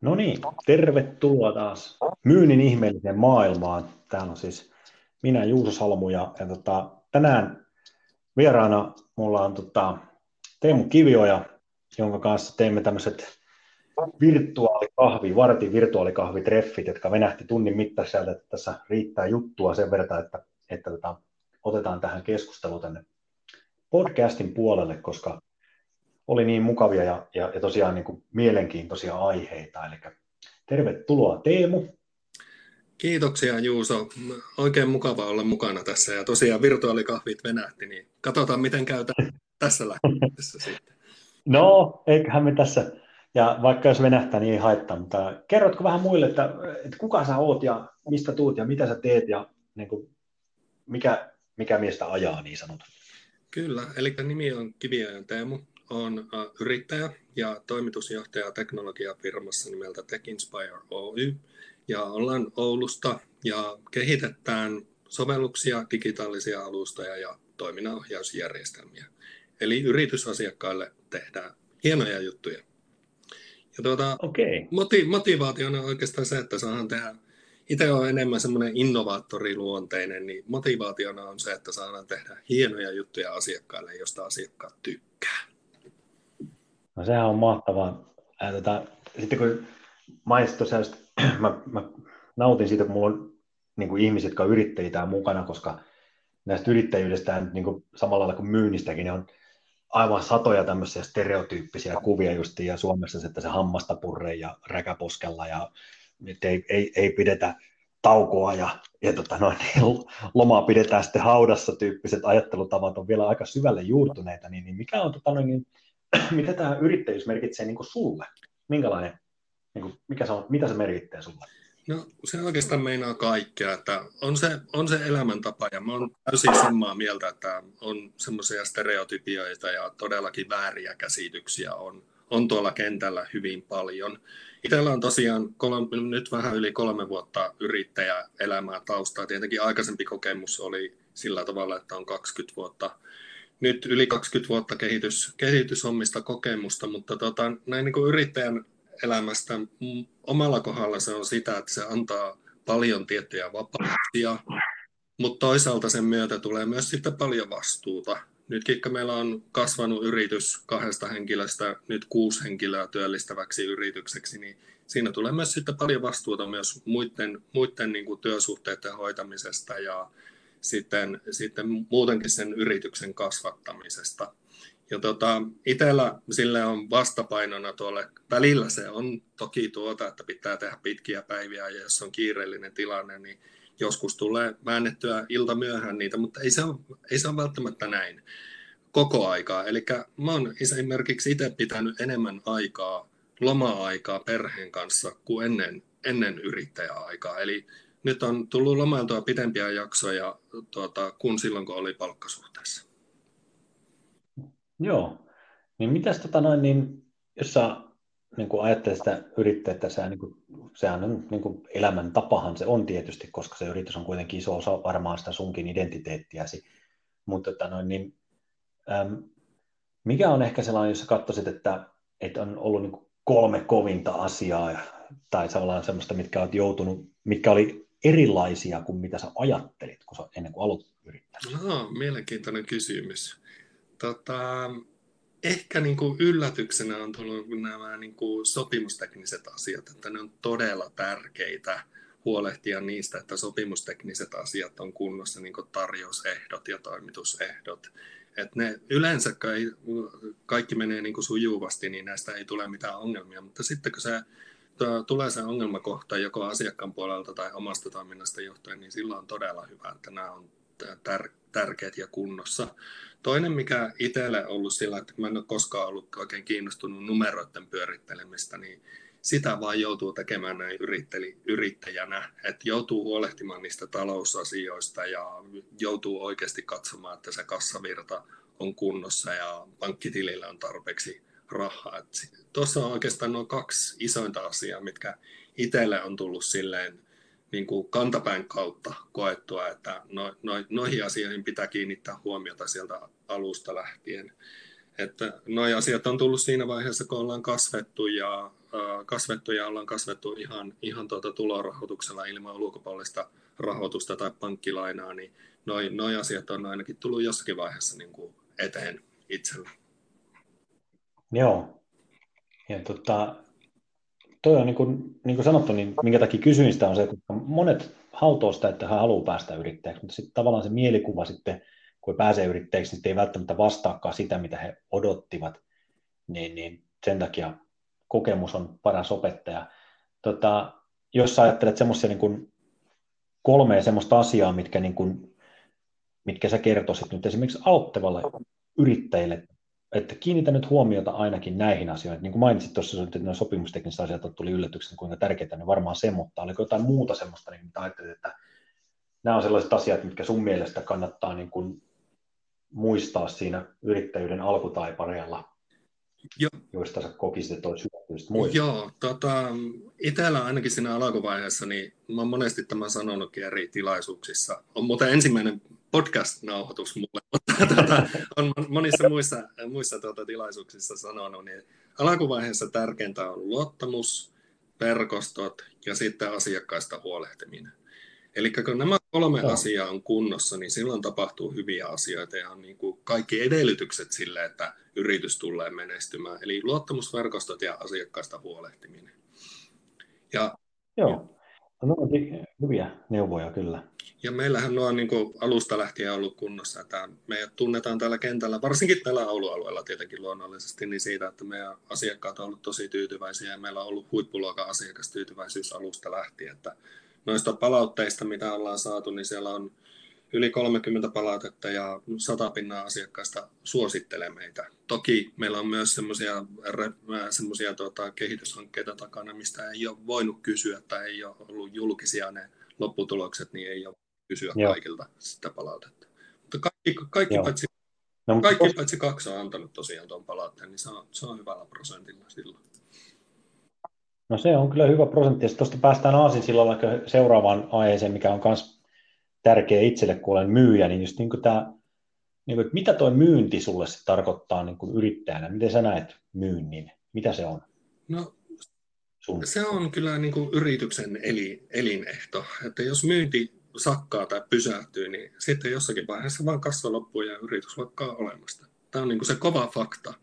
No niin, tervetuloa taas myynnin ihmeelliseen maailmaan. Täällä on siis minä Juuso Salmu ja, ja tota, tänään vieraana mulla on tota, Teemu Kivioja, jonka kanssa teemme tämmöiset virtuaalikahvi, vartin virtuaalikahvitreffit, jotka venähti tunnin mittaisia, että tässä riittää juttua sen verran, että, että tota, otetaan tähän keskustelu tänne podcastin puolelle, koska oli niin mukavia ja, ja, ja tosiaan niin kuin mielenkiintoisia aiheita. Eli tervetuloa Teemu. Kiitoksia Juuso. Oikein mukava olla mukana tässä ja tosiaan virtuaalikahvit venähti, niin katsotaan miten käy tässä lähteessä sitten. No, eiköhän me tässä, ja vaikka jos venähtää, niin ei haittaa, mutta kerrotko vähän muille, että, että kuka sä oot ja mistä tuut ja mitä sä teet ja niin kuin, mikä, mikä miestä ajaa niin sanottu? Kyllä, eli nimi on Kiviajan Teemu on yrittäjä ja toimitusjohtaja teknologiafirmassa nimeltä TechInspire Oy. Ja ollaan Oulusta ja kehitetään sovelluksia, digitaalisia alustoja ja toiminnanohjausjärjestelmiä. Eli yritysasiakkaille tehdään hienoja juttuja. Ja tuota, okay. moti- motivaationa on oikeastaan se, että saadaan tehdä itse olen enemmän semmoinen innovaattoriluonteinen, niin motivaationa on se, että saadaan tehdä hienoja juttuja asiakkaille, josta asiakkaat tykkää. No sehän on mahtavaa. Ää, tota, sitten kun tosiaan, mä, mä nautin siitä, kun mulla on niin kuin ihmiset, jotka on yrittäjiä mukana, koska näistä yrittäjyydestä niin kuin samalla lailla kuin myynnistäkin, niin on aivan satoja tämmöisiä stereotyyppisiä kuvia just ja Suomessa, että se hammasta purre ja räkäposkella ja että ei, ei, ei pidetä taukoa ja, ja tota noin, niin lomaa pidetään sitten haudassa tyyppiset ajattelutavat on vielä aika syvälle juurtuneita, niin, niin mikä on tota noin, niin, mitä tämä yrittäjyys merkitsee niin kuin sulle? Minkälainen, niin kuin, mikä se on, mitä se merkitsee sulle? No se oikeastaan meinaa kaikkea, että on se, on se elämäntapa ja mä oon täysin samaa mieltä, että on semmoisia stereotypioita ja todellakin vääriä käsityksiä on, on tuolla kentällä hyvin paljon. Itsellä on tosiaan kolme, nyt vähän yli kolme vuotta yrittäjäelämää taustaa. Tietenkin aikaisempi kokemus oli sillä tavalla, että on 20 vuotta nyt yli 20 vuotta kehitys, kehityshommista kokemusta, mutta tota, näin niin kuin yrittäjän elämästä omalla kohdalla se on sitä, että se antaa paljon tiettyjä vapauksia, mutta toisaalta sen myötä tulee myös sitten paljon vastuuta. Nytkin meillä on kasvanut yritys kahdesta henkilöstä nyt kuusi henkilöä työllistäväksi yritykseksi, niin siinä tulee myös sitten paljon vastuuta myös muiden, muiden niin kuin työsuhteiden hoitamisesta ja sitten, sitten muutenkin sen yrityksen kasvattamisesta. Ja tota, itsellä sille on vastapainona tuolle, välillä se on toki tuota, että pitää tehdä pitkiä päiviä ja jos on kiireellinen tilanne, niin joskus tulee väännettyä ilta myöhään niitä, mutta ei se ole, ei se ole välttämättä näin koko aikaa. Eli mä oon esimerkiksi itse pitänyt enemmän aikaa, loma-aikaa perheen kanssa kuin ennen, ennen yrittäjäaikaa. Eli nyt on tullut lomailtua pidempiä jaksoja tuota, kuin silloin, kun oli palkkasuhteessa. Joo. Niin mitäs tota noin, niin, jos sä niin kuin ajattelet sitä yrittäjää, sehän, niin kuin, sehän on niin kuin elämäntapahan se on tietysti, koska se yritys on kuitenkin iso osa varmaan sitä sunkin identiteettiäsi. Mutta tota noin, niin, äm, mikä on ehkä sellainen, jos sä katsoisit, että, että on ollut niin kolme kovinta asiaa, tai tavallaan semmoista, mitkä olet joutunut, mitkä oli erilaisia kuin mitä sä ajattelit kun sä, ennen kuin aloitit yrittää? No, mielenkiintoinen kysymys. Tota, ehkä niin kuin yllätyksenä on tullut nämä niin kuin sopimustekniset asiat, että ne on todella tärkeitä huolehtia niistä, että sopimustekniset asiat on kunnossa, niin kuin tarjousehdot ja toimitusehdot. Et ne yleensä kaikki menee niin kuin sujuvasti, niin näistä ei tule mitään ongelmia, mutta sitten kun se tulee se ongelmakohta joko asiakkaan puolelta tai omasta toiminnasta johtuen, niin silloin on todella hyvä, että nämä on tär- tärkeät ja kunnossa. Toinen, mikä itselle on ollut sillä, että mä en ole koskaan ollut oikein kiinnostunut numeroiden pyörittelemistä, niin sitä vaan joutuu tekemään näin yrittäjänä, että joutuu huolehtimaan niistä talousasioista ja joutuu oikeasti katsomaan, että se kassavirta on kunnossa ja pankkitilillä on tarpeeksi rahaa. Tuossa on oikeastaan noin kaksi isointa asiaa, mitkä itselle on tullut silleen niin kuin kantapään kautta koettua, että no, no, noihin asioihin pitää kiinnittää huomiota sieltä alusta lähtien. Että noi asiat on tullut siinä vaiheessa, kun ollaan kasvettu ja, kasvettu ja ollaan kasvettu ihan, ihan tuota tulorahoituksella ilman ulkopuolista rahoitusta tai pankkilainaa, niin noi, noi asiat on ainakin tullut jossakin vaiheessa niin kuin eteen itsellä. Joo. Ja tota, toi on niin kuin, niin kuin sanottu, niin minkä takia kysyin sitä on se, että monet hautoo sitä, että hän haluaa päästä yrittäjäksi, mutta sitten tavallaan se mielikuva sitten, kun pääsee yrittäjäksi, niin ei välttämättä vastaakaan sitä, mitä he odottivat, niin, niin sen takia kokemus on paras opettaja. Tota, jos sä ajattelet semmoisia niin kuin kolmea semmoista asiaa, mitkä, niin kuin, mitkä sä kertoisit nyt esimerkiksi auttavalle yrittäjille, että kiinnitä nyt huomiota ainakin näihin asioihin. Niin kuin mainitsit tuossa, että nuo sopimustekniset asiat tuli yllätyksen, kuinka tärkeitä ne varmaan se, mutta oliko jotain muuta semmoista, niin mitä ajattelit, että nämä on sellaiset asiat, mitkä sun mielestä kannattaa niin kuin muistaa siinä yrittäjyyden alkutaipareella, jo. joista sä kokisit, että olisi hyvä Joo, tota, itsellä ainakin siinä alkuvaiheessa, niin mä oon monesti tämän sanonutkin eri tilaisuuksissa. On muuten ensimmäinen podcast-nauhoitus mulle, mutta tuota, on monissa muissa, muissa tuota, tilaisuuksissa sanonut, niin alkuvaiheessa tärkeintä on luottamus, verkostot ja sitten asiakkaista huolehtiminen. Eli kun nämä kolme no. asiaa on kunnossa, niin silloin tapahtuu hyviä asioita ja on niin kuin kaikki edellytykset sille, että yritys tulee menestymään. Eli luottamusverkostot ja asiakkaista huolehtiminen. Ja, Joo, no, on hyviä neuvoja kyllä. Ja meillähän nuo on niin kuin alusta lähtien ollut kunnossa, että me tunnetaan täällä kentällä, varsinkin tällä Oulu-alueella tietenkin luonnollisesti, niin siitä, että meidän asiakkaat ovat olleet tosi tyytyväisiä ja meillä on ollut huippuluokan asiakastyytyväisyys alusta lähtien, että noista palautteista, mitä ollaan saatu, niin siellä on yli 30 palautetta ja 100 pinnaa asiakkaista suosittelee meitä. Toki meillä on myös semmoisia tuota, kehityshankkeita takana, mistä ei ole voinut kysyä tai ei ole ollut julkisia ne lopputulokset, niin ei ole kysyä Joo. kaikilta sitä palautetta. Mutta kaikki, kaikki, paitsi, no, kaikki tos... paitsi kaksi on antanut tosiaan tuon palautteen, niin se on, se on hyvällä prosentilla silloin. No se on kyllä hyvä prosentti. Ja tuosta päästään aasin silloin seuraavaan aiheeseen, mikä on myös tärkeä itselle, kun olen myyjä, niin just niin kuin tämä, niin kuin, että mitä tuo myynti sulle se tarkoittaa niin kuin yrittäjänä? Miten sä näet myynnin? Mitä se on? No sun? Se on kyllä niin kuin yrityksen eli, elinehto. Että jos myynti sakkaa tai pysähtyy, niin sitten jossakin vaiheessa vaan kassa loppuu ja yritys lakkaa olemasta. Tämä on niin kuin se kova fakta.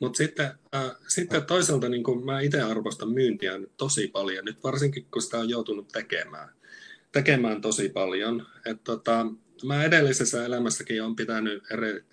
Mutta sitten, äh, sitten toisaalta niin kuin mä itse arvostan myyntiä nyt tosi paljon, nyt varsinkin kun sitä on joutunut tekemään, tekemään tosi paljon. Et tota, mä edellisessä elämässäkin on pitänyt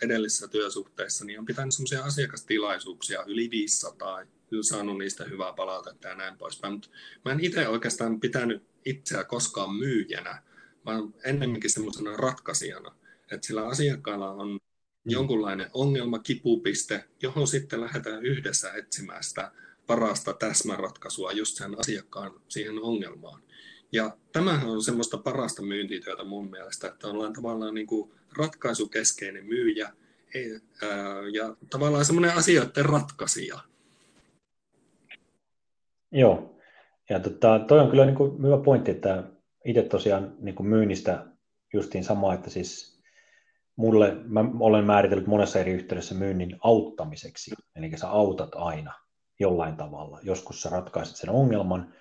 edellisissä työsuhteissa, niin on pitänyt semmoisia asiakastilaisuuksia yli 500, saanut niistä hyvää palautetta ja näin poispäin. Mutta mä en itse oikeastaan pitänyt itseä koskaan myyjänä, vaan ennemminkin semmoisena ratkaisijana. Että sillä asiakkaalla on jonkunlainen ongelma, kipupiste, johon sitten lähdetään yhdessä etsimään sitä parasta täsmäratkaisua just sen asiakkaan siihen ongelmaan. Ja tämähän on semmoista parasta myyntityötä mun mielestä, että ollaan tavallaan niin kuin ratkaisukeskeinen myyjä ja tavallaan semmoinen asioiden ratkaisija. Joo, ja tota, toi on kyllä niin kuin hyvä pointti, että itse tosiaan niin kuin myynnistä justiin sama, että siis mulle, mä olen määritellyt monessa eri yhteydessä myynnin auttamiseksi, eli sä autat aina jollain tavalla. Joskus sä ratkaiset sen ongelman,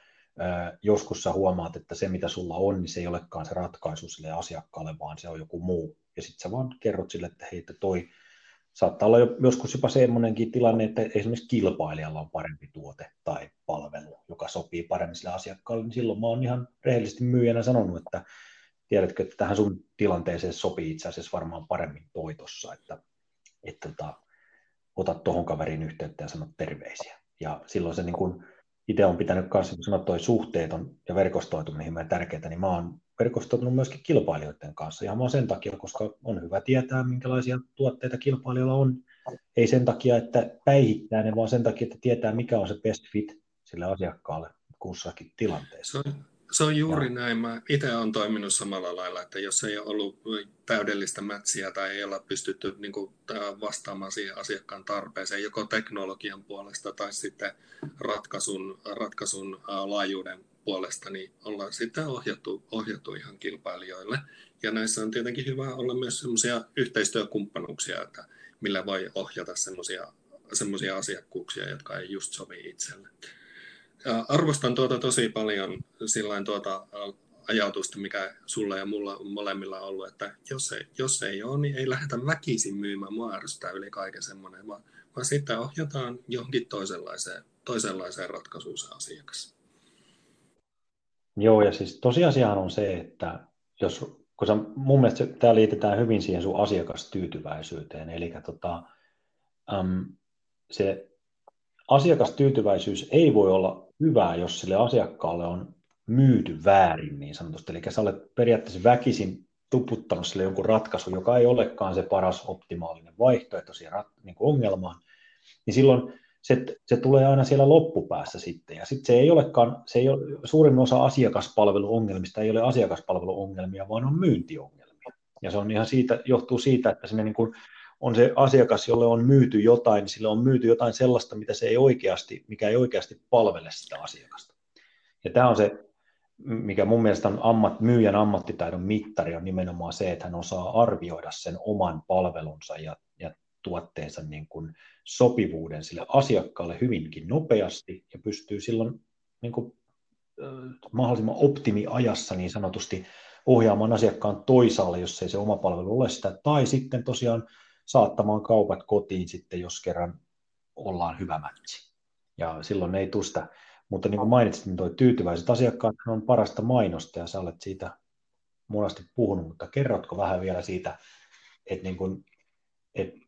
joskus sä huomaat, että se mitä sulla on, niin se ei olekaan se ratkaisu sille asiakkaalle, vaan se on joku muu. Ja sitten sä vaan kerrot sille, että hei, että toi saattaa olla jo, joskus jopa semmoinenkin tilanne, että esimerkiksi kilpailijalla on parempi tuote tai palvelu, joka sopii paremmin sille asiakkaalle, niin silloin mä oon ihan rehellisesti myyjänä sanonut, että tiedätkö, että tähän sun tilanteeseen sopii itse asiassa varmaan paremmin toi tossa, että, että tota, otat tuohon kaverin yhteyttä ja sanot terveisiä. Ja silloin se niin kun, itse on pitänyt kanssa, kun sanot, toi suhteet on, ja verkostoituminen on tärkeää, niin mä oon verkostoitunut myöskin kilpailijoiden kanssa. Ja mä sen takia, koska on hyvä tietää, minkälaisia tuotteita kilpailijoilla on. Ei sen takia, että päihittää ne, vaan sen takia, että tietää, mikä on se best fit sille asiakkaalle kussakin tilanteessa. Se on, se on juuri ja. näin. Mä itse olen toiminut samalla lailla, että jos ei ole ollut täydellistä mätsiä tai ei olla pystytty niin kuin, vastaamaan siihen asiakkaan tarpeeseen, joko teknologian puolesta tai sitten ratkaisun, ratkaisun laajuuden puolesta, niin ollaan sitten ohjattu, ohjattu ihan kilpailijoille. Ja näissä on tietenkin hyvä olla myös sellaisia yhteistyökumppanuuksia, että millä voi ohjata semmoisia asiakkuuksia, jotka ei just sovi itselle. Arvostan tuota tosi paljon sillain tuota ajatusta, mikä sulla ja mulla molemmilla on ollut, että jos ei, jos ei ole, niin ei lähdetä väkisin myymään. Mua yli kaiken semmoinen, vaan, vaan sitten ohjataan johonkin toisenlaiseen, toisenlaiseen ratkaisuun se asiakas. Joo, ja siis tosiasiahan on se, että jos, kun sä, mun mielestä tämä liitetään hyvin siihen sun asiakastyytyväisyyteen, eli tota, äm, se asiakastyytyväisyys ei voi olla hyvää, jos sille asiakkaalle on myyty väärin niin sanotusti. Eli sä olet periaatteessa väkisin tuputtanut sille jonkun ratkaisu, joka ei olekaan se paras optimaalinen vaihtoehto siihen niin ongelmaan, niin silloin se, se tulee aina siellä loppupäässä sitten. Ja sitten se ei olekaan, se ei ole, suurin osa asiakaspalveluongelmista ei ole asiakaspalveluongelmia, vaan on myyntiongelmia. Ja se on ihan siitä, johtuu siitä, että sinne niin kuin on se asiakas, jolle on myyty jotain, niin sille on myyty jotain sellaista, mitä se ei oikeasti, mikä ei oikeasti palvele sitä asiakasta. Ja tämä on se mikä mun mielestä on ammat, myyjän ammattitaidon mittari, on nimenomaan se, että hän osaa arvioida sen oman palvelunsa ja, ja tuotteensa niin kuin sopivuuden sille asiakkaalle hyvinkin nopeasti ja pystyy silloin niin kuin, mahdollisimman optimiajassa niin sanotusti ohjaamaan asiakkaan toisaalle, jos ei se oma palvelu ole sitä, tai sitten tosiaan saattamaan kaupat kotiin sitten, jos kerran ollaan hyvä mätsi. Ja silloin ei tule sitä. Mutta niin kuin mainitsit, niin tuo tyytyväiset asiakkaat on parasta mainosta ja sä olet siitä monesti puhunut, mutta kerrotko vähän vielä siitä, että, niin kuin, että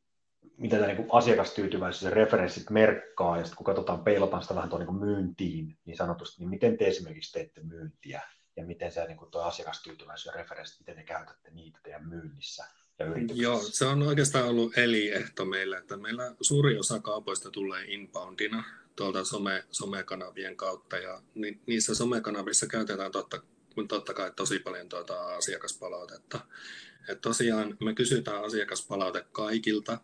mitä tämä niin asiakastyytyväisyys ja referenssit merkkaa, ja sitten kun katsotaan, peilataan sitä vähän tuon niin myyntiin niin sanotusti, niin miten te esimerkiksi teette myyntiä, ja miten se niin tuo asiakastyytyväisyys ja referenssit, miten te käytätte niitä teidän myynnissä ja yrityksissä? Joo, se on oikeastaan ollut eliehto meillä, että meillä suuri osa kaupoista tulee inboundina, tuolta some, somekanavien kautta ja ni, niissä somekanavissa käytetään totta, totta kai tosi paljon tuota asiakaspalautetta. Et tosiaan me kysytään asiakaspalaute kaikilta,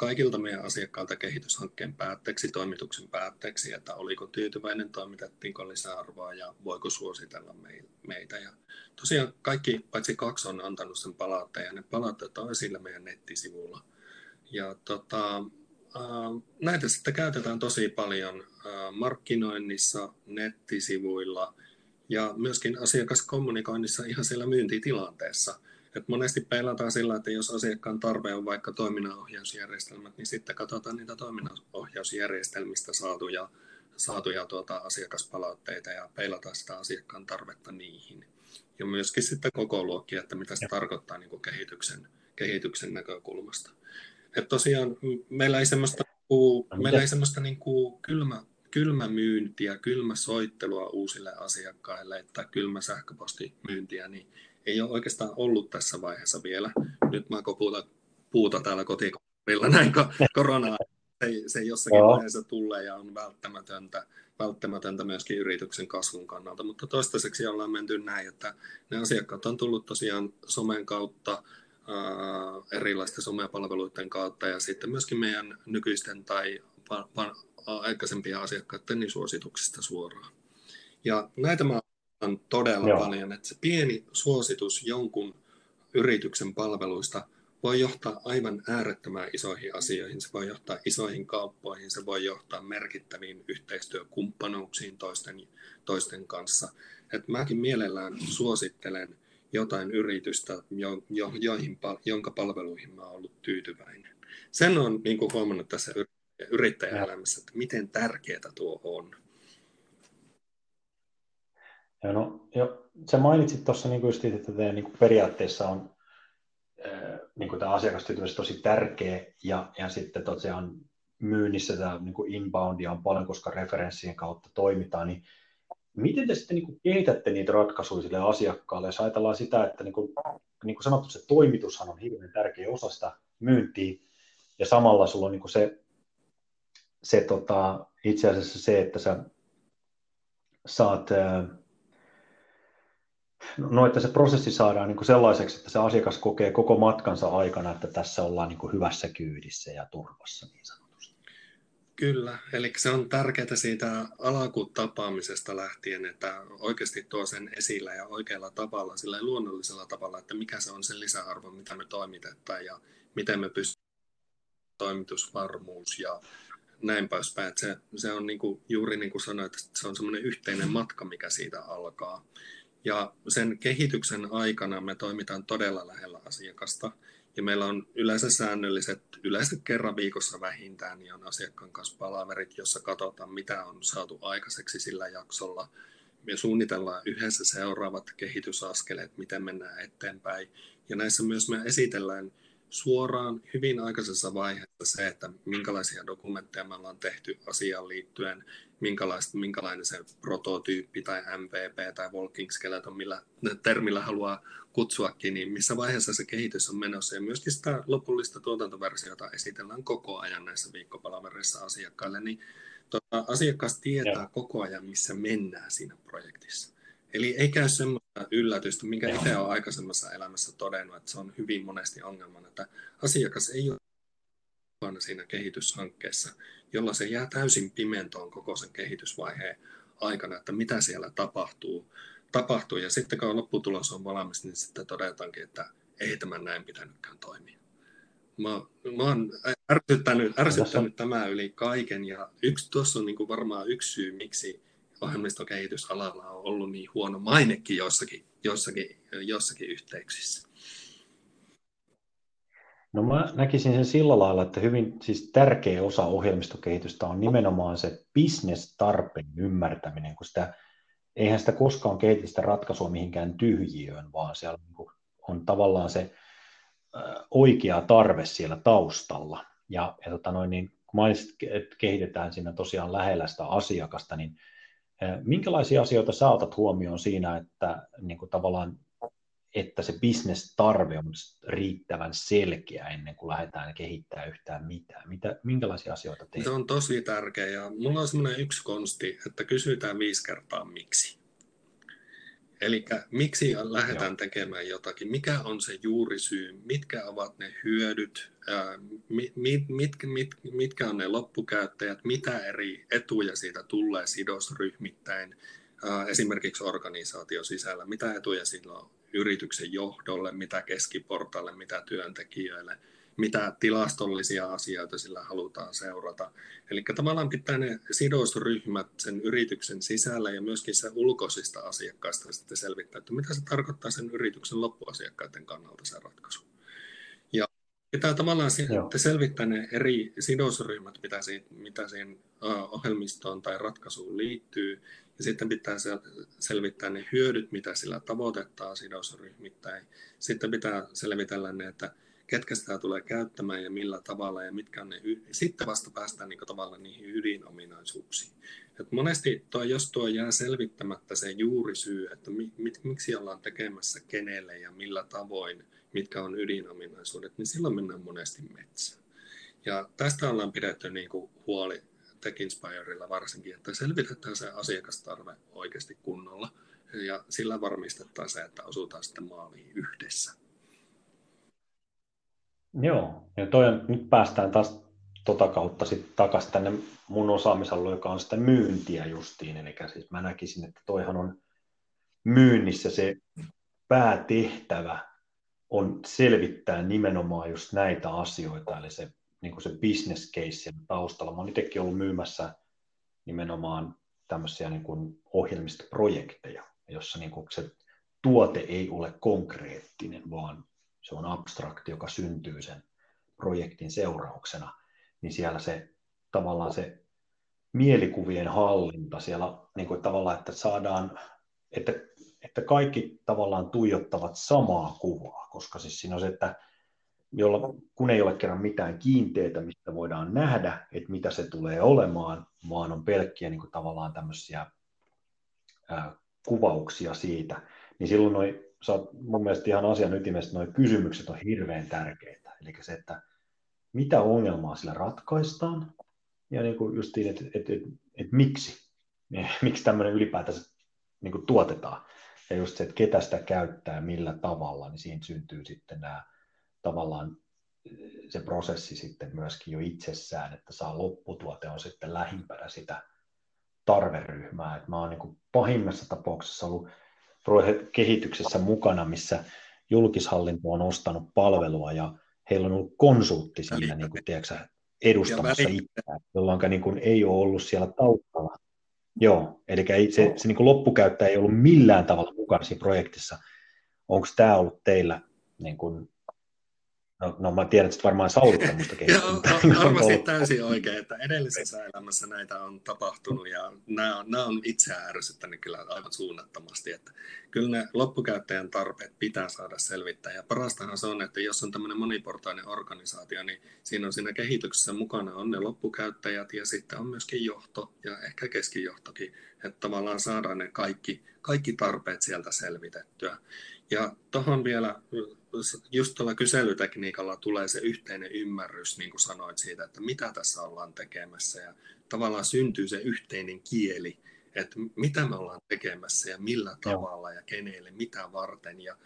kaikilta meidän asiakkailta kehityshankkeen päätteeksi, toimituksen päätteeksi, että oliko tyytyväinen, toimitettiinko lisäarvoa ja voiko suositella meitä. Ja tosiaan kaikki paitsi kaksi on antanut sen palautteen ja ne palautteet on esillä meidän nettisivulla. Ja tota, näitä sitten käytetään tosi paljon markkinoinnissa, nettisivuilla ja myöskin asiakaskommunikoinnissa ihan siellä myyntitilanteessa. Et monesti peilataan sillä, että jos asiakkaan tarve on vaikka toiminnanohjausjärjestelmät, niin sitten katsotaan niitä toiminnanohjausjärjestelmistä saatuja, saatuja tuota asiakaspalautteita ja peilataan sitä asiakkaan tarvetta niihin. Ja myöskin sitten koko luokkia, että mitä se tarkoittaa niin kuin kehityksen, kehityksen näkökulmasta. Et tosiaan meillä ei semmoista, no, meillä ei semmoista niin kuin kylmä, kylmä myyntiä, kylmä soittelua uusille asiakkaille tai kylmä sähköpostimyyntiä, niin ei ole oikeastaan ollut tässä vaiheessa vielä. Nyt mä koputan puuta täällä kotikorilla näin koronaa. Se, se jossakin Joo. vaiheessa tulee ja on välttämätöntä, välttämätöntä myöskin yrityksen kasvun kannalta, mutta toistaiseksi ollaan menty näin, että ne asiakkaat on tullut tosiaan somen kautta, erilaisten somepalveluiden kautta ja sitten myöskin meidän nykyisten tai aikaisempia asiakkaiden niin suosituksista suoraan. Ja näitä mä todella Joo. paljon, että se pieni suositus jonkun yrityksen palveluista voi johtaa aivan äärettömän isoihin asioihin. Se voi johtaa isoihin kauppoihin, se voi johtaa merkittäviin yhteistyökumppanuuksiin toisten, toisten kanssa. Et mäkin mielellään suosittelen jotain yritystä, jo, jo, joihin, jonka palveluihin mä olen ollut tyytyväinen. Sen on niin kuin huomannut tässä yrittäjäelämässä, että miten tärkeää tuo on. Ja no, jo, sä mainitsit tuossa, niin kuin että teidän niin periaatteessa on niin tämä asiakastyytyväisyys tosi tärkeä, ja, ja sitten tosiaan myynnissä tämä niin inboundia on paljon, koska referenssien kautta toimitaan, niin Miten te sitten niin kehitätte niitä ratkaisuja sille asiakkaalle, jos ajatellaan sitä, että niin kuin, niin kuin sanottu, se toimitushan on hirveän tärkeä osa sitä myyntiä, ja samalla sulla on niin kuin se, se tota, itse asiassa se, että sä saat, no että se prosessi saadaan niin kuin sellaiseksi, että se asiakas kokee koko matkansa aikana, että tässä ollaan niin kuin hyvässä kyydissä ja turvassa niin sanotusti. Kyllä, eli se on tärkeää siitä alakutapaamisesta lähtien, että oikeasti tuo sen esillä ja oikealla tavalla, sillä luonnollisella tavalla, että mikä se on se lisäarvo, mitä me toimitetaan ja miten me pystymme toimitusvarmuus ja näin poispäin. Että se, se on niin kuin, juuri niin kuin sanoit, että se on semmoinen yhteinen matka, mikä siitä alkaa. Ja sen kehityksen aikana me toimitaan todella lähellä asiakasta. Ja meillä on yleensä säännölliset, yleensä kerran viikossa vähintään, niin on asiakkaan kanssa palaverit, jossa katsotaan, mitä on saatu aikaiseksi sillä jaksolla. Me suunnitellaan yhdessä seuraavat kehitysaskeleet, miten mennään eteenpäin. Ja näissä myös me esitellään suoraan hyvin aikaisessa vaiheessa se, että minkälaisia dokumentteja me ollaan tehty asiaan liittyen, minkälainen se prototyyppi tai MVP tai walking skeleton, millä termillä haluaa kutsuakin, niin missä vaiheessa se kehitys on menossa. Ja myöskin sitä lopullista tuotantoversiota esitellään koko ajan näissä viikkopalavereissa asiakkaille, niin tota, asiakas tietää ja. koko ajan, missä mennään siinä projektissa. Eli ei käy semmoista yllätystä, minkä itse olen aikaisemmassa elämässä todennut, että se on hyvin monesti ongelmana, että asiakas ei ole mukana siinä kehityshankkeessa, jolla se jää täysin pimentoon koko sen kehitysvaiheen aikana, että mitä siellä tapahtuu. tapahtuu. Ja sitten kun lopputulos on valmis, niin sitten todetaankin, että ei tämän näin pitänytkään toimia. Mä, mä oon ärsyttänyt, ärsyttänyt tämä yli kaiken ja yksi, tuossa on niin kuin varmaan yksi syy, miksi ohjelmistokehitysalalla on ollut niin huono mainekin jossakin, jossakin, jossakin yhteyksissä. No mä näkisin sen sillä lailla, että hyvin siis tärkeä osa ohjelmistokehitystä on nimenomaan se business-tarpeen ymmärtäminen, kun sitä, eihän sitä koskaan kehitä ratkaisua mihinkään tyhjiöön, vaan siellä niinku on tavallaan se oikea tarve siellä taustalla. Ja, ja tota noin, niin, kun mainitsit, että kehitetään siinä tosiaan lähellä sitä asiakasta, niin minkälaisia asioita sä otat huomioon siinä, että niin kuin tavallaan että se bisnestarve on riittävän selkeä ennen kuin lähdetään kehittämään yhtään mitään. Mitä, minkälaisia asioita teet? Se on tosi tärkeä ja mulla on semmoinen yksi konsti, että kysytään viisi kertaa miksi. Eli miksi lähdetään Joo. tekemään jotakin? Mikä on se juurisyy? Mitkä ovat ne hyödyt? Mit, mit, mit, mit, mitkä on ne loppukäyttäjät? Mitä eri etuja siitä tulee sidosryhmittäin? Esimerkiksi organisaation sisällä. Mitä etuja sillä on yrityksen johdolle, mitä keskiportalle, mitä työntekijöille, mitä tilastollisia asioita sillä halutaan seurata. Eli tavallaan pitää ne sidosryhmät sen yrityksen sisällä ja myöskin se ulkoisista asiakkaista sitten selvittää, että mitä se tarkoittaa sen yrityksen loppuasiakkaiden kannalta se ratkaisu. Ja pitää tavallaan Joo. selvittää ne eri sidosryhmät, mitä, siihen, mitä siihen ohjelmistoon tai ratkaisuun liittyy, ja sitten pitää selvittää ne hyödyt, mitä sillä tavoitetaan sidosryhmittäin. Sitten pitää selvitellä ne, että ketkä sitä tulee käyttämään ja millä tavalla ja mitkä on ne, sitten vasta päästään niin tavallaan niihin ydinominaisuuksiin. Et monesti tuo, jos tuo jää selvittämättä se juurisyy, että mi, mit, miksi ollaan tekemässä kenelle ja millä tavoin, mitkä on ydinominaisuudet, niin silloin mennään monesti metsään. Ja tästä ollaan pidetty niin kuin huoli TechInspirella varsinkin, että selvitetään se asiakastarve oikeasti kunnolla ja sillä varmistetaan se, että osutaan sitten maaliin yhdessä. Joo, ja toi on, nyt päästään taas tota kautta sitten takaisin tänne mun osaamisalueen, joka on sitä myyntiä justiin, eli siis mä näkisin, että toihan on myynnissä se päätehtävä on selvittää nimenomaan just näitä asioita, eli se niin kuin se business case taustalla. Mä olen itsekin ollut myymässä nimenomaan tämmöisiä niin kuin ohjelmistoprojekteja, jossa niin kuin se tuote ei ole konkreettinen, vaan se on abstrakti, joka syntyy sen projektin seurauksena, niin siellä se tavallaan se mielikuvien hallinta siellä niin kuin tavallaan, että saadaan, että, että kaikki tavallaan tuijottavat samaa kuvaa, koska siis siinä on se, että jolla, kun ei ole kerran mitään kiinteitä, mistä voidaan nähdä, että mitä se tulee olemaan, vaan on pelkkiä niin kuin tavallaan tämmöisiä ää, kuvauksia siitä, niin silloin noi, sä oot mun mielestä ihan asian ytimessä, nuo kysymykset on hirveän tärkeitä. Eli se, että mitä ongelmaa sillä ratkaistaan, ja niin kuin justiin, että et, et, et, miksi, miksi tämmöinen ylipäätänsä niin kuin tuotetaan. Ja just se, että ketä sitä käyttää, millä tavalla, niin siinä syntyy sitten nämä tavallaan se prosessi sitten myöskin jo itsessään, että saa lopputuote on sitten lähimpänä sitä tarveryhmää. Et mä oon niin pahimmassa tapauksessa ollut kehityksessä mukana, missä julkishallinto on ostanut palvelua ja heillä on ollut konsultti siinä niin kuin, tiedätkö, edustamassa itseään, jolloin niin kuin, ei ole ollut siellä taustalla. Joo, eli ei, se, se niin kuin loppukäyttäjä ei ollut millään tavalla mukana siinä projektissa. Onko tämä ollut teillä niin kuin, No, no mä tiedän, että varmaan Saulista musta Joo, varmasti täysin oikein, että edellisessä elämässä näitä on tapahtunut ja nämä on, nämä on itseään ärsyttänyt kyllä aivan suunnattomasti, että kyllä ne loppukäyttäjän tarpeet pitää saada selvittää. Ja parastahan se on, että jos on tämmöinen moniportainen organisaatio, niin siinä on siinä kehityksessä mukana on ne loppukäyttäjät ja sitten on myöskin johto ja ehkä keskijohtokin, että tavallaan saadaan ne kaikki, kaikki tarpeet sieltä selvitettyä. Ja tuohon vielä just tuolla kyselytekniikalla tulee se yhteinen ymmärrys, niin kuin sanoit siitä, että mitä tässä ollaan tekemässä ja tavallaan syntyy se yhteinen kieli, että mitä me ollaan tekemässä ja millä tavalla ja kenelle, mitä varten. Ja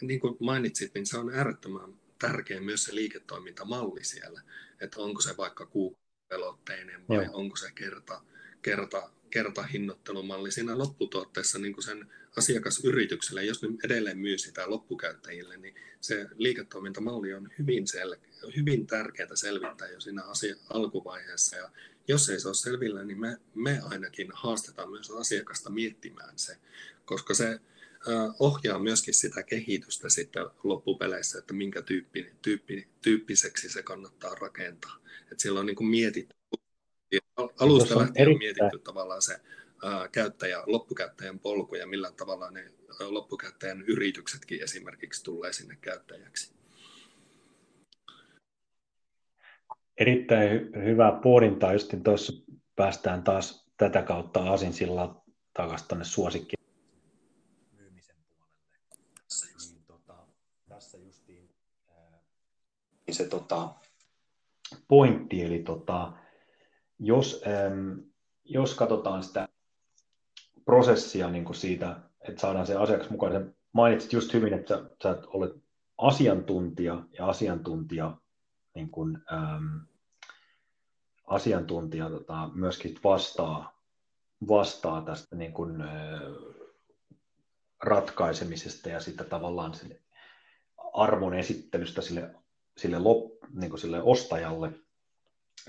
niin kuin mainitsit, niin se on äärettömän tärkeä myös se liiketoimintamalli siellä, että onko se vaikka kuukausipelotteinen vai Joo. onko se kerta, kerta, kertahinnoittelumalli siinä lopputuotteessa niin kuin sen asiakasyritykselle, jos ne edelleen myy sitä loppukäyttäjille, niin se liiketoimintamalli on hyvin, sel- hyvin tärkeää selvittää jo siinä asia- alkuvaiheessa. Ja jos ei se ole selvillä, niin me, me ainakin haastetaan myös asiakasta miettimään se, koska se ohjaa myöskin sitä kehitystä sitten loppupeleissä, että minkä tyyppi, tyyppi, tyyppiseksi se kannattaa rakentaa. Et siellä on niin mietitty, alusta lähtien on mietitty tavallaan se käyttäjä, loppukäyttäjän polku ja millä tavalla ne loppukäyttäjän yrityksetkin esimerkiksi tulee sinne käyttäjäksi. Erittäin hyvää pohdintaa, just tuossa päästään taas tätä kautta Asinsilla takaisin tuonne suosikki myymisen puolelle. Niin, tota, tässä justiin ää, se tota, pointti, eli tota, jos, äm, jos katsotaan sitä prosessia niin kuin siitä, että saadaan se asiakas mukaan. Sä mainitsit just hyvin, että sä, sä olet asiantuntija ja asiantuntija, niin kuin, äm, asiantuntija tota, myöskin vastaa, vastaa tästä niin kuin, ä, ratkaisemisesta ja sitä tavallaan sille arvon esittelystä sille, sille, lop, niin kuin sille ostajalle,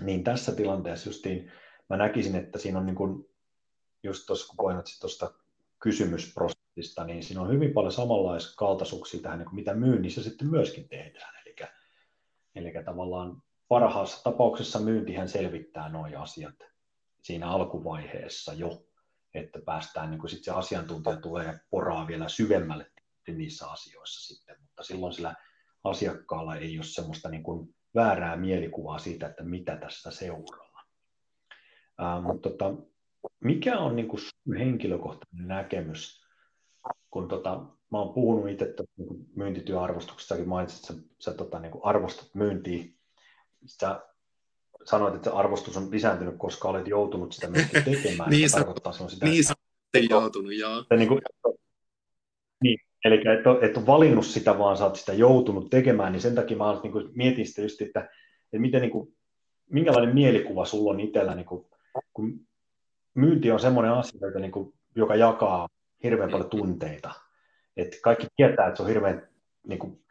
niin tässä tilanteessa justiin mä näkisin, että siinä on niin kuin just tuossa kun painat tuosta kysymysprosessista, niin siinä on hyvin paljon samanlaisia kaltaisuuksia tähän, niin kuin mitä myynnissä sitten myöskin tehdään. Eli, eli tavallaan parhaassa tapauksessa myyntihän selvittää nuo asiat siinä alkuvaiheessa jo, että päästään, niin kuin sitten se asiantuntija tulee poraa vielä syvemmälle niissä asioissa sitten, mutta silloin sillä asiakkaalla ei ole semmoista niin kuin väärää mielikuvaa siitä, että mitä tässä seuraa. Ää, mutta tota, mikä on niin kuin henkilökohtainen näkemys, kun tota, mä oon puhunut itse niin myyntityöarvostuksestakin, mainitsit, että sä, sä tota, niin arvostat myyntiä, sä sanoit, että se arvostus on lisääntynyt, koska olet joutunut sitä myöskin tekemään. niin, se tarkoittaa sinun sitä, niin että, joutunut, joo. Että, niin, kuin, niin, eli et ole, et ole valinnut sitä, vaan sä oot sitä joutunut tekemään, niin sen takia mä niin kuin, mietin sitä just, että, että miten, niin kuin, minkälainen mielikuva sulla on itsellä, niin kuin, kun myynti on semmoinen asia, joka, niin kuin, joka jakaa hirveän paljon tunteita. Et kaikki tietää, että se on hirveän, niin kuin,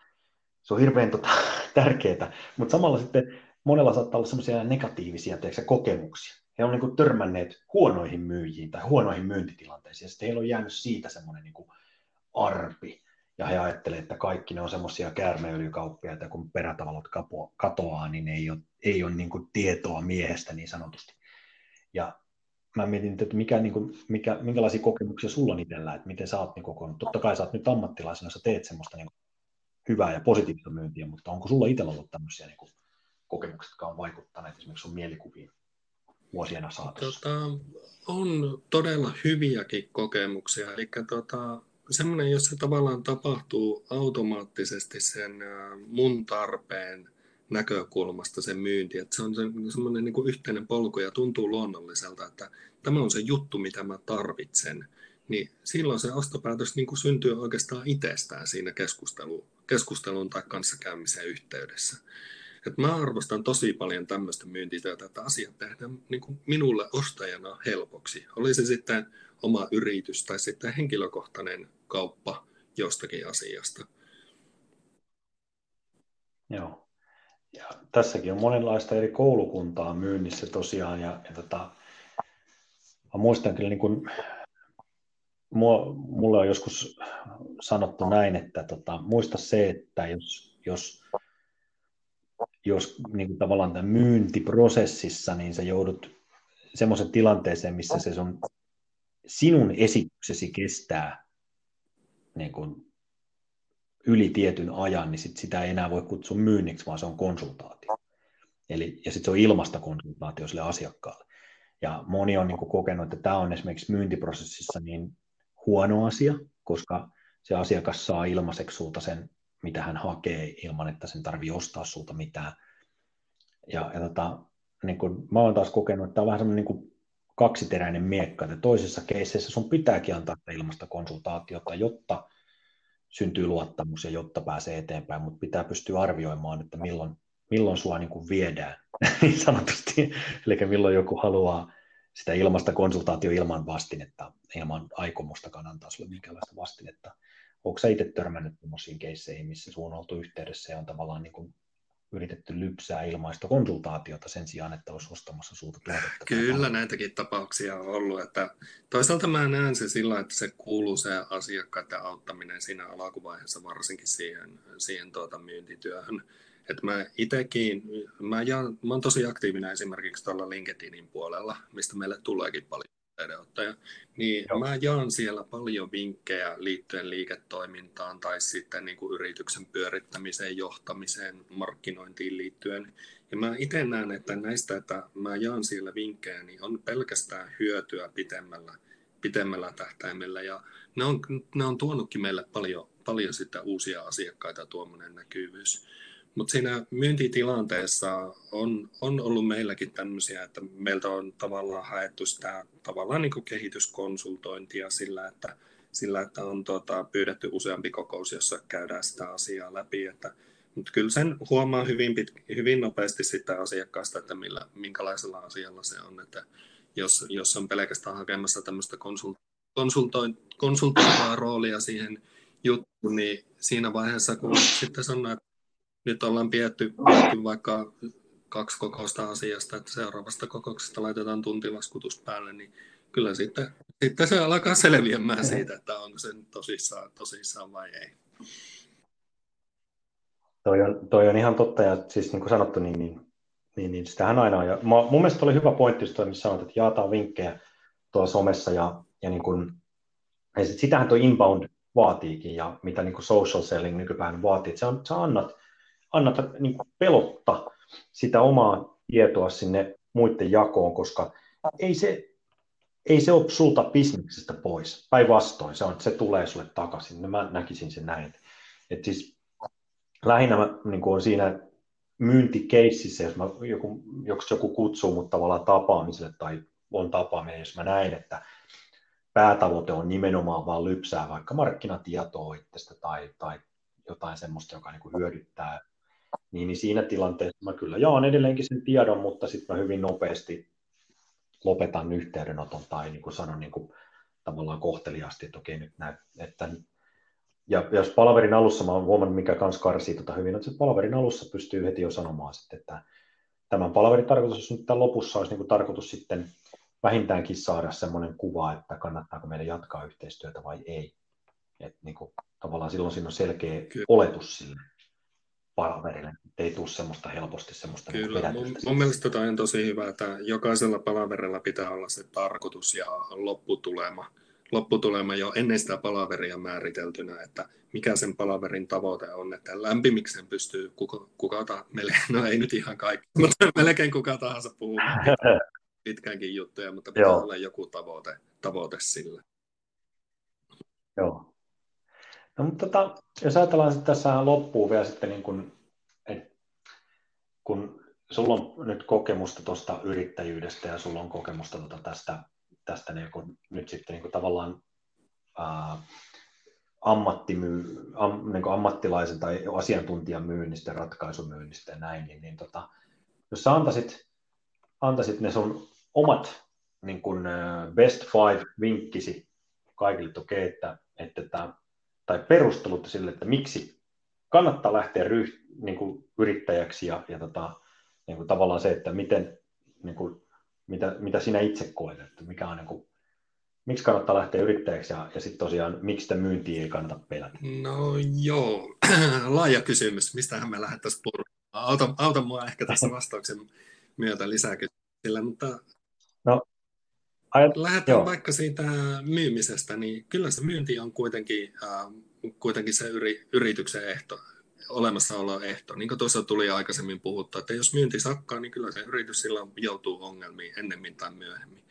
se on hirveän tota, tärkeää, mutta samalla sitten monella saattaa olla semmoisia negatiivisia teeksä, kokemuksia. He on niin kuin, törmänneet huonoihin myyjiin tai huonoihin myyntitilanteisiin, ja sitten heillä on jäänyt siitä semmoinen niin kuin, arpi, ja he ajattelevat, että kaikki ne on semmoisia käärmeöljykauppiaita, kun perätavalot katoaa, niin ei ole, ei ole niin kuin tietoa miehestä niin sanotusti. Ja mä mietin, että mikä, niin kuin, mikä, minkälaisia kokemuksia sulla on itsellä, että miten sä oot niin kokonut. Totta kai sä oot nyt ammattilaisena, sä teet semmoista niin hyvää ja positiivista myyntiä, mutta onko sulla itsellä ollut tämmöisiä niin kokemuksia, jotka on vaikuttaneet esimerkiksi sun mielikuviin vuosien saatossa? Tota, on todella hyviäkin kokemuksia, eli tota, semmoinen, jos se tavallaan tapahtuu automaattisesti sen mun tarpeen näkökulmasta se myynti, että se on semmoinen niin kuin yhteinen polku ja tuntuu luonnolliselta, että tämä on se juttu, mitä mä tarvitsen, niin silloin se ostopäätös niin kuin syntyy oikeastaan itsestään siinä keskustelu, keskustelun tai kanssakäymisen yhteydessä. Et mä arvostan tosi paljon tämmöistä myyntityötä, että asiat tehdään niin kuin minulle ostajana helpoksi. Oli se sitten oma yritys tai sitten henkilökohtainen kauppa jostakin asiasta. Joo. ja tässäkin on monenlaista eri koulukuntaa myynnissä tosiaan, ja, ja tota, mä muistan kyllä niin kuin, mulle on joskus sanottu näin, että tota, muista se, että jos, jos, jos niin kuin tavallaan tämän myyntiprosessissa, niin sä joudut semmoisen tilanteeseen, missä se sun, sinun esityksesi kestää niin kuin yli tietyn ajan, niin sit sitä ei enää voi kutsua myynniksi, vaan se on konsultaatio. Eli, ja sitten se on ilmasta konsultaatio sille asiakkaalle. Ja moni on niin kuin kokenut, että tämä on esimerkiksi myyntiprosessissa niin huono asia, koska se asiakas saa ilmaiseksi sulta sen, mitä hän hakee, ilman että sen tarvii ostaa sulta mitään. Ja, ja tota, niin kuin, mä olen taas kokenut, että tämä on vähän semmoinen niin kaksiteräinen miekka, että toisessa keiseissä sun pitääkin antaa ilmasta konsultaatiota, jotta syntyy luottamus ja jotta pääsee eteenpäin, mutta pitää pystyä arvioimaan, että milloin, milloin sua niin kuin viedään, niin sanotusti, eli milloin joku haluaa sitä ilmasta konsultaatio ilman vastinetta, ilman aikomustakaan antaa sulle minkäänlaista vastinetta. Onko sä itse törmännyt sellaisiin keisseihin, missä sun on oltu yhteydessä ja on tavallaan niin kuin yritetty lypsää ilmaista konsultaatiota sen sijaan, että olisi ostamassa sulta tuotetta? Kyllä näitäkin tapauksia on ollut. Että toisaalta mä näen se sillä, että se kuuluu se asiakkaiden auttaminen siinä alkuvaiheessa varsinkin siihen, siihen tuota myyntityöhön että mä itekin, mä, jaan, mä oon tosi aktiivinen esimerkiksi tuolla LinkedInin puolella, mistä meille tuleekin paljon yhteydenottaja, niin Joo. mä jaan siellä paljon vinkkejä liittyen liiketoimintaan tai sitten niin kuin yrityksen pyörittämiseen, johtamiseen, markkinointiin liittyen. Ja mä itse näen, että näistä, että mä jaan siellä vinkkejä, niin on pelkästään hyötyä pitemmällä, pitemmällä tähtäimellä. Ja ne on, ne on tuonutkin meille paljon, paljon sitten uusia asiakkaita tuommoinen näkyvyys. Mutta siinä myyntitilanteessa on, on ollut meilläkin tämmöisiä, että meiltä on tavallaan haettu sitä tavallaan niin kuin kehityskonsultointia sillä, että, sillä, että on tuota, pyydetty useampi kokous, jossa käydään sitä asiaa läpi. Että, mutta kyllä sen huomaa hyvin, pit, hyvin nopeasti sitä asiakkaasta, että millä, minkälaisella asialla se on. Että jos, jos on pelkästään hakemassa tämmöistä konsultoivaa roolia siihen juttuun, niin siinä vaiheessa, kun sitten sanoo, että nyt ollaan pietty, pietty vaikka kaksi kokousta asiasta, että seuraavasta kokouksesta laitetaan tuntilaskutus päälle, niin kyllä sitten, sitten se alkaa selviämään siitä, että onko se tosissaan, tosissaan vai ei. Toi on, toi on ihan totta, ja siis niin kuin sanottu, niin, niin, niin, niin sitähän aina on. Ja mun mielestä oli hyvä pointti, missä sanoit, että jaetaan vinkkejä tuolla somessa, ja, ja, niin kuin, ja sit sitähän tuo inbound vaatiikin, ja mitä niin kuin social selling nykypäivänä vaatii, että sä, sä annat annata niin pelotta sitä omaa tietoa sinne muiden jakoon, koska ei se, ei se ole sulta bisneksestä pois. Päinvastoin, se, on, se tulee sulle takaisin. Mä näkisin sen näin. Et siis lähinnä mä, niin on siinä myyntikeississä, jos, mä, joku, jos joku kutsuu mut tavallaan tapaamiselle tai on tapaaminen, jos mä näin, että päätavoite on nimenomaan vaan lypsää vaikka markkinatietoa itsestä tai, tai jotain semmoista, joka niin hyödyttää niin, niin siinä tilanteessa mä kyllä jaan edelleenkin sen tiedon, mutta sitten mä hyvin nopeasti lopetan yhteydenoton tai niin kuin sanon niin kuin, tavallaan kohteliaasti, että okei nyt näin, että ja jos palaverin alussa mä oon huomannut, mikä kans karsii tota hyvin, että palaverin alussa pystyy heti jo sanomaan sitten, että tämän palaverin tarkoitus, jos nyt tämän lopussa olisi niin kuin tarkoitus sitten vähintäänkin saada semmoinen kuva, että kannattaako meidän jatkaa yhteistyötä vai ei. että niin kuin, tavallaan silloin siinä on selkeä Kyllä. oletus sille palaverille. Ei tule semmoista helposti semmoista niin Kyllä, niin mun, mun mielestä tämä on tosi hyvä, että jokaisella palaverilla pitää olla se tarkoitus ja lopputulema, lopputulema jo ennen sitä palaveria määriteltynä, että mikä sen palaverin tavoite on, että lämpimiksen pystyy kuka, kuka ta, no ei nyt ihan kaikki, mutta melkein kuka tahansa puhumaan pitkäänkin juttuja, mutta pitää Joo. olla joku tavoite, tavoite sille. Joo, No, mutta tota, jos ajatellaan että tässä loppuu vielä sitten, niin kun, et, kun sulla on nyt kokemusta tuosta yrittäjyydestä ja sulla on kokemusta tota tästä, tästä niin kun, nyt sitten niin kun tavallaan ää, ammattimyy, am, niin ammattilaisen tai asiantuntijan myynnistä, ratkaisumyynnistä ja näin, niin, niin tota, jos sä antaisit, antaisit ne sun omat niin kun, best five vinkkisi kaikille, että että, että, että tai perustelut sille, että miksi kannattaa lähteä ryh, niin kuin yrittäjäksi ja, ja tota, niin kuin tavallaan se, että miten, niin kuin, mitä, mitä sinä itse koet, että mikä on niin kuin, miksi kannattaa lähteä yrittäjäksi ja, ja sitten tosiaan, miksi sitä myyntiä ei kannata pelätä? No joo, laaja kysymys. Mistähän me lähdettäisiin purkamaan? Auta, auta mua ehkä tässä vastauksen myötä lisää kysymyksillä, mutta no, ajat, lähdetään joo. vaikka siitä myymisestä, niin kyllä se myynti on kuitenkin, äh, kuitenkin se yri, yrityksen ehto, olemassaolo ehto. Niin kuin tuossa tuli aikaisemmin puhuttu, että jos myynti sakkaa, niin kyllä se yritys silloin joutuu ongelmiin ennemmin tai myöhemmin.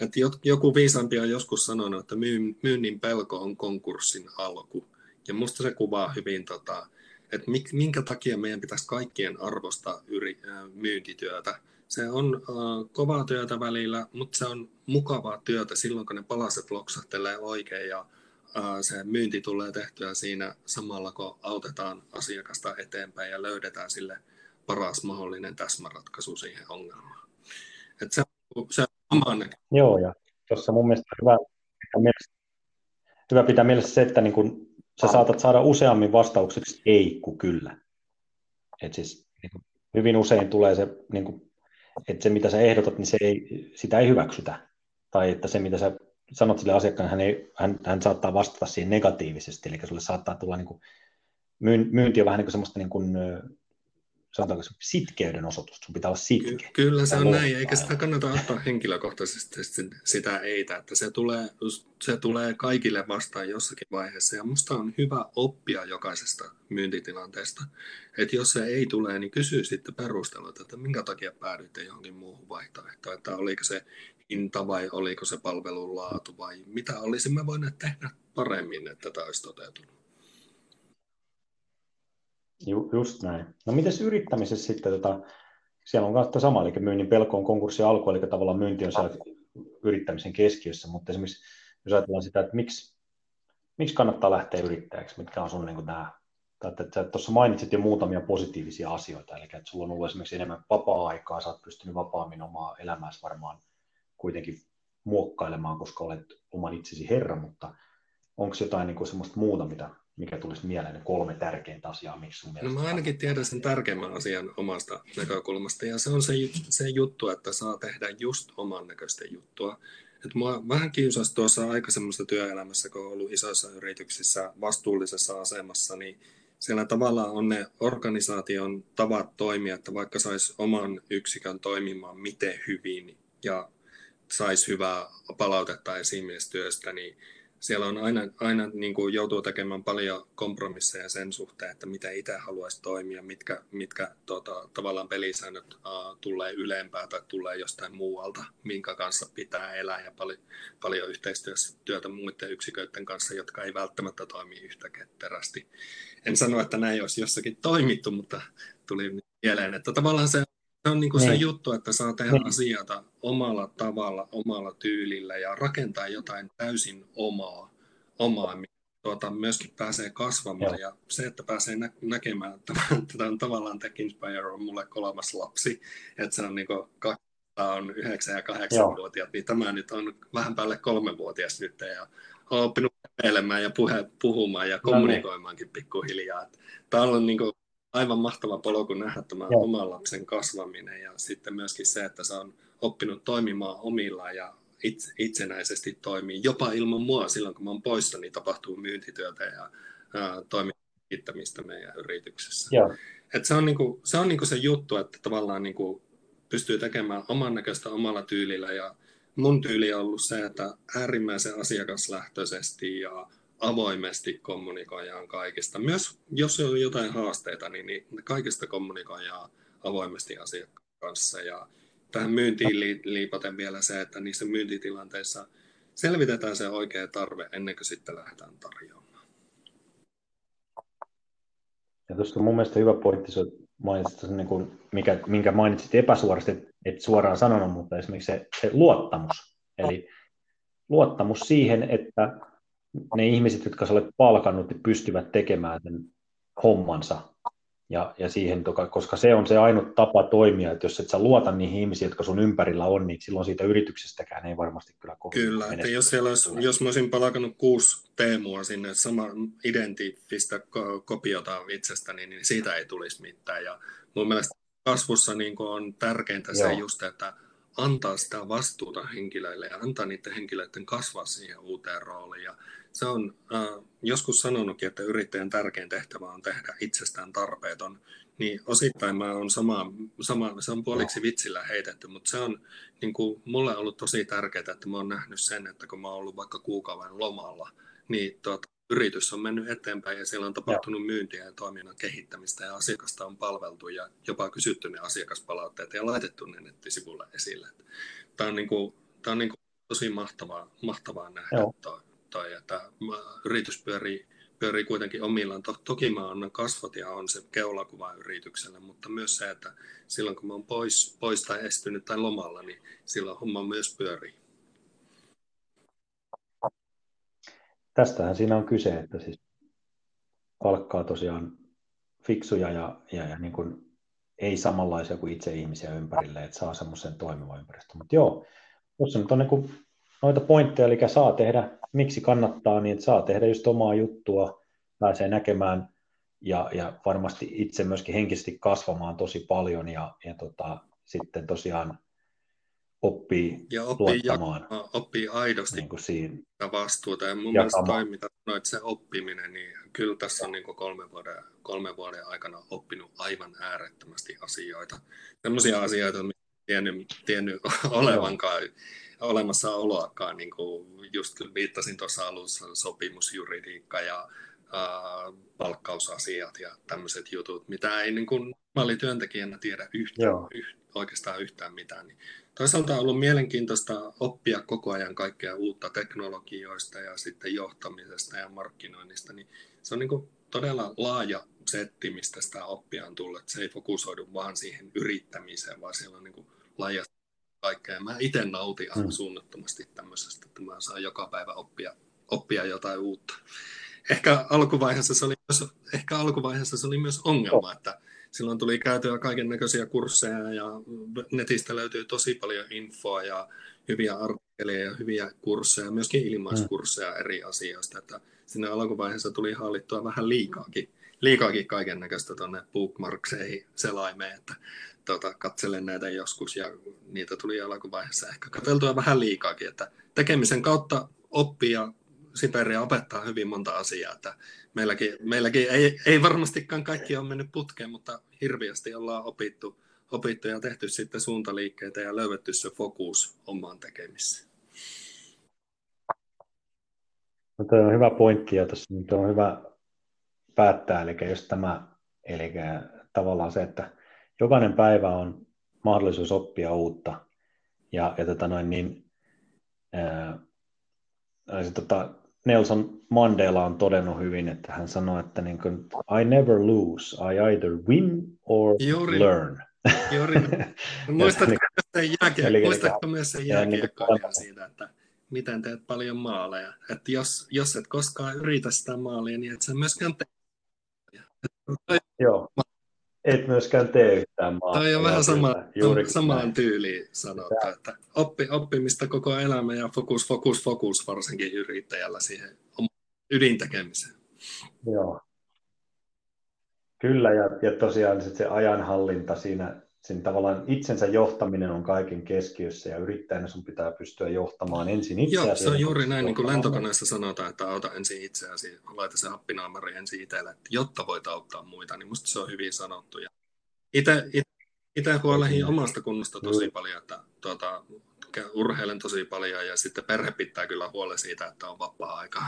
Että joku viisaampi on joskus sanonut, että myynnin pelko on konkurssin alku. Ja musta se kuvaa hyvin, tota, että minkä takia meidän pitäisi kaikkien arvostaa yri, myyntityötä. Se on kovaa työtä välillä, mutta se on mukavaa työtä silloin, kun ne palaset loksahtelee oikein ja se myynti tulee tehtyä siinä samalla, kun autetaan asiakasta eteenpäin ja löydetään sille paras mahdollinen täsmäratkaisu siihen ongelmaan. Et se, se oman Joo, ja tuossa mun mielestä hyvä pitää mielessä, hyvä pitää mielessä se, että niin kun sä saatat saada useammin vastaukseksi ei kuin kyllä. Et siis, niin kun hyvin usein tulee se, niin kun, että se mitä sä ehdotat, niin se ei, sitä ei hyväksytä. Tai että se mitä sä sanot sille asiakkaalle, hän, ei, hän, hän saattaa vastata siihen negatiivisesti, eli sulle saattaa tulla niin kuin, myynti on vähän niin kuin semmoista niin kuin, sanotaanko se sitkeyden osoitus, sun pitää olla sitkeä. Ky- kyllä se on näin, eikä sitä kannata ottaa henkilökohtaisesti sitä eitä, että se tulee, se tulee kaikille vastaan jossakin vaiheessa, ja musta on hyvä oppia jokaisesta myyntitilanteesta, että jos se ei tule, niin kysy sitten perustelut, että minkä takia päädyitte johonkin muuhun vaihtoehtoon, että oliko se hinta vai oliko se palvelun laatu vai mitä olisimme voineet tehdä paremmin, että tämä olisi toteutunut. Ju, just näin. No mites yrittämisessä sitten, tota, siellä on kautta sama, eli myynnin pelko on konkurssi alku, eli tavallaan myynti on siellä yrittämisen keskiössä, mutta esimerkiksi jos ajatellaan sitä, että miksi, miksi kannattaa lähteä yrittäjäksi, mitkä on sun niin kuin nämä, että tuossa mainitsit jo muutamia positiivisia asioita, eli että sulla on ollut esimerkiksi enemmän vapaa-aikaa, sä oot pystynyt vapaammin omaa elämääsi varmaan kuitenkin muokkailemaan, koska olet oman itsesi herra, mutta onko jotain niin kuin semmoista muuta, mitä mikä tulisi mieleen ne kolme tärkeintä asiaa, miksi sun No mä ainakin tiedän sen tärkeimmän asian omasta näkökulmasta, ja se on se, se juttu, että saa tehdä just oman näköistä juttua. Et mua vähän kiusasi tuossa aikaisemmassa työelämässä, kun olen ollut isoissa yrityksissä vastuullisessa asemassa, niin siellä tavallaan on ne organisaation tavat toimia, että vaikka saisi oman yksikön toimimaan miten hyvin ja saisi hyvää palautetta esimiestyöstä, niin siellä on aina, aina niin kuin joutuu tekemään paljon kompromisseja sen suhteen, että mitä itse haluaisi toimia, mitkä, mitkä tota, tavallaan pelisäännöt uh, tulee ylempää tai tulee jostain muualta, minkä kanssa pitää elää ja paljon, paljon yhteistyötä muiden yksiköiden kanssa, jotka ei välttämättä toimi yhtä ketterästi. En sano, että näin olisi jossakin toimittu, mutta tuli mieleen, että tavallaan se se on niin kuin se niin. juttu, että saa tehdä niin. asioita omalla tavalla, omalla tyylillä ja rakentaa jotain täysin omaa, omaa tuota, myöskin pääsee kasvamaan. Joo. Ja se, että pääsee nä- näkemään, että tämä on tavallaan Tech Inspire on mulle kolmas lapsi, että se on niin kuin on 9 ja 8 vuotiaat, niin tämä nyt on vähän päälle kolmevuotias nyt ja olen oppinut kävelemään ja puhe, puhumaan ja no niin. kommunikoimaankin pikkuhiljaa. Tämä on niin kuin aivan mahtava polku nähdä tämä Joo. oman lapsen kasvaminen ja sitten myöskin se, että se on oppinut toimimaan omillaan ja itse, itsenäisesti toimii. Jopa ilman mua silloin, kun mä oon poissa, niin tapahtuu myyntityötä ja toiminnan kehittämistä meidän yrityksessä. Joo. Et se on, niinku, se, on niinku se juttu, että tavallaan niinku pystyy tekemään oman näköistä omalla tyylillä ja mun tyyli on ollut se, että äärimmäisen asiakaslähtöisesti ja avoimesti kommunikoidaan kaikista. Myös jos on jotain haasteita, niin, niin kaikista kommunikoidaan avoimesti asiakkaan kanssa. Ja tähän myyntiin liipaten vielä se, että niissä myyntitilanteissa selvitetään se oikea tarve ennen kuin sitten lähdetään tarjoamaan. Ja tuosta mun mielestä hyvä pointti, se mainitsit, niin kuin, mikä, minkä mainitsit epäsuorasti, et suoraan sanonut, mutta esimerkiksi se, se luottamus. Eli luottamus siihen, että ne ihmiset, jotka sä olet palkannut, niin pystyvät tekemään sen hommansa ja, ja siihen, koska se on se ainut tapa toimia, että jos et sä luota niihin ihmisiin, jotka sun ympärillä on, niin silloin siitä yrityksestäkään ei varmasti kyllä kovin Kyllä, että jos, siellä olisi, jos mä olisin palakannut kuusi teemua sinne, sama identifistä kopiota itsestäni, niin siitä ei tulisi mitään. Ja mun mielestä kasvussa niin on tärkeintä Joo. se just, että antaa sitä vastuuta henkilöille ja antaa niiden henkilöiden kasvaa siihen uuteen rooliin. Ja se on äh, joskus sanonutkin, että yrittäjän tärkein tehtävä on tehdä itsestään tarpeeton, niin osittain mä on sama, sama, se on puoliksi vitsillä heitetty, mutta se on niin kuin, mulle ollut tosi tärkeää, että mä oon nähnyt sen, että kun mä oon ollut vaikka kuukauden lomalla, niin tuota, yritys on mennyt eteenpäin ja siellä on tapahtunut ja. myyntiä ja toiminnan kehittämistä ja asiakasta on palveltu ja jopa kysytty ne asiakaspalautteet ja laitettu ne nettisivuille esille. Tämä on, niin kuin, tämä on niin kuin tosi mahtavaa, mahtavaa nähdä toi, toi, että yritys pyörii, pyörii kuitenkin omillaan. Toki mä annan kasvot ja on se keulakuva yritykselle, mutta myös se, että silloin kun mä oon pois, pois tai estynyt tai lomalla, niin silloin homma myös pyörii. Tästähän siinä on kyse, että siis palkkaa tosiaan fiksuja ja, ja, ja niin kuin ei samanlaisia kuin itse ihmisiä ympärille, että saa semmoisen toimivan ympäristön. Mutta joo, tuossa nyt on niin kuin noita pointteja, eli saa tehdä, miksi kannattaa, niin saa tehdä just omaa juttua, pääsee näkemään ja, ja varmasti itse myöskin henkisesti kasvamaan tosi paljon ja, ja tota, sitten tosiaan oppii ja oppii, tuottamaan. Ja, oppii aidosti niin kuin siinä. vastuuta. Ja mun mielestä toi, mitä sanoit, se oppiminen, niin kyllä tässä on niin kuin kolme, vuoden, kolme vuoden aikana oppinut aivan äärettömästi asioita. Sellaisia asioita, mitä tiennyt, tiennyt olevankaan olemassa oloakaan, niin kuin just viittasin tuossa alussa, sopimusjuridiikka ja äh, palkkausasiat ja tämmöiset jutut, mitä ei niin kuin työntekijänä tiedä yhtään, yht, oikeastaan yhtään mitään. Niin Toisaalta on ollut mielenkiintoista oppia koko ajan kaikkea uutta teknologioista ja sitten johtamisesta ja markkinoinnista, niin se on niin kuin todella laaja setti, mistä sitä oppia on tullut. Se ei fokusoidu vaan siihen yrittämiseen, vaan siellä on niin kuin laaja kaikkea. Mä itse nautin aivan mm. suunnattomasti tämmöisestä, että mä saan joka päivä oppia, oppia jotain uutta. Ehkä alkuvaiheessa se oli myös, ehkä alkuvaiheessa se oli myös ongelma, että silloin tuli käytyä kaiken näköisiä kursseja ja netistä löytyy tosi paljon infoa ja hyviä artikkeleja ja hyviä kursseja, myöskin ilmaiskursseja mm. eri asioista, että sinne alkuvaiheessa tuli hallittua vähän liikaakin, liikaakin kaiken näköistä tuonne bookmarkseihin selaimeen, että tota, katselen näitä joskus ja niitä tuli alkuvaiheessa ehkä katseltua vähän liikaakin, että tekemisen kautta oppia Siberia opettaa hyvin monta asiaa, että meilläkin, meilläkin ei, ei varmastikaan kaikki ole mennyt putkeen, mutta hirviästi ollaan opittu, opittu ja tehty sitten suuntaliikkeitä ja löydetty se fokus omaan tekemiseen. No toi on hyvä pointti ja tuossa nyt on hyvä päättää, eli jos tämä, eli tavallaan se, että jokainen päivä on mahdollisuus oppia uutta ja, ja tota noin, niin, ää, se, tota, Nelson Mandela on todennut hyvin, että hän sanoi, että niin kuin, I never lose, I either win or Juuri, learn. Juuri. Muistatko, niin, myös sen jääkie- muistatko myös sen jääkiekkoilijan niin siitä, että miten teet paljon maaleja? Että jos, jos et koskaan yritä sitä maalia, niin et sä myöskään tee. Joo et myöskään tee yhtään maata. Tämä on vähän sama, samaan tyyliin sanottu, että oppi, oppimista koko elämä ja fokus, fokus, fokus varsinkin yrittäjällä siihen ydintekemiseen. Joo. Kyllä, ja, ja tosiaan sit se ajanhallinta siinä, siinä tavallaan itsensä johtaminen on kaiken keskiössä, ja yrittäjänä sun pitää pystyä johtamaan ensin itseäsi. Joo, se on juuri näin, niin kuin lentokoneessa sanotaan, että auta ensin itseäsi, laita se happinaamari ensin itselle, että jotta voit auttaa muita, niin musta se on hyvin sanottu. Ja itse, itse huolehin omasta kunnosta tosi paljon, että tuota, urheilen tosi paljon ja sitten perhe pitää kyllä huolen siitä, että on vapaa-aika.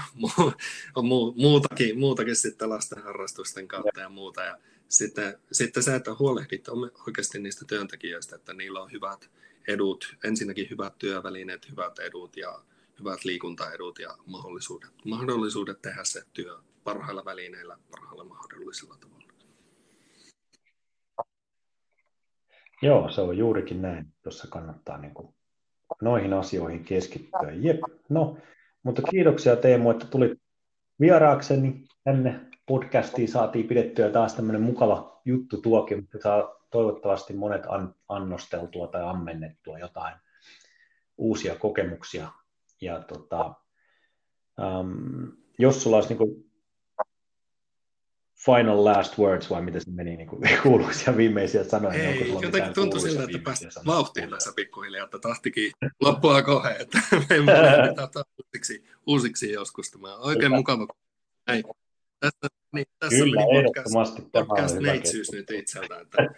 on muutakin, muutakin sitten lasten harrastusten kautta ja muuta. Ja sitten, sitten se, että huolehdit oikeasti niistä työntekijöistä, että niillä on hyvät edut, ensinnäkin hyvät työvälineet, hyvät edut ja hyvät liikuntaedut ja mahdollisuudet, mahdollisuudet tehdä se työ parhailla välineillä, parhailla mahdollisella tavalla. Joo, se on juurikin näin. Tuossa kannattaa niin kuin noihin asioihin keskittyä. Jep, no, mutta kiitoksia Teemu, että tulit vieraakseni tänne podcastiin saatiin pidettyä taas tämmöinen mukava juttu tuokin, mutta saa toivottavasti monet an, annosteltua tai ammennettua jotain uusia kokemuksia. Ja tota, um, jos sulla olisi niin final last words, vai miten se meni, niin kuin kuuluisia viimeisiä sanoja? Ei, niin jotenkin tuntui siltä, että päästä vauhtiin tässä pikkuhiljaa, että tahtikin loppua kohe, että me uusiksi, uusiksi joskus tämä. Oikein Kyllä. mukava. Ei. Tässä, niin, tässä Kyllä, meni podcast, podcast neitsyys nyt itseltä, että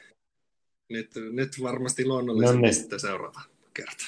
nyt, nyt varmasti luonnollisesti no niin. sitten seuraava kerta.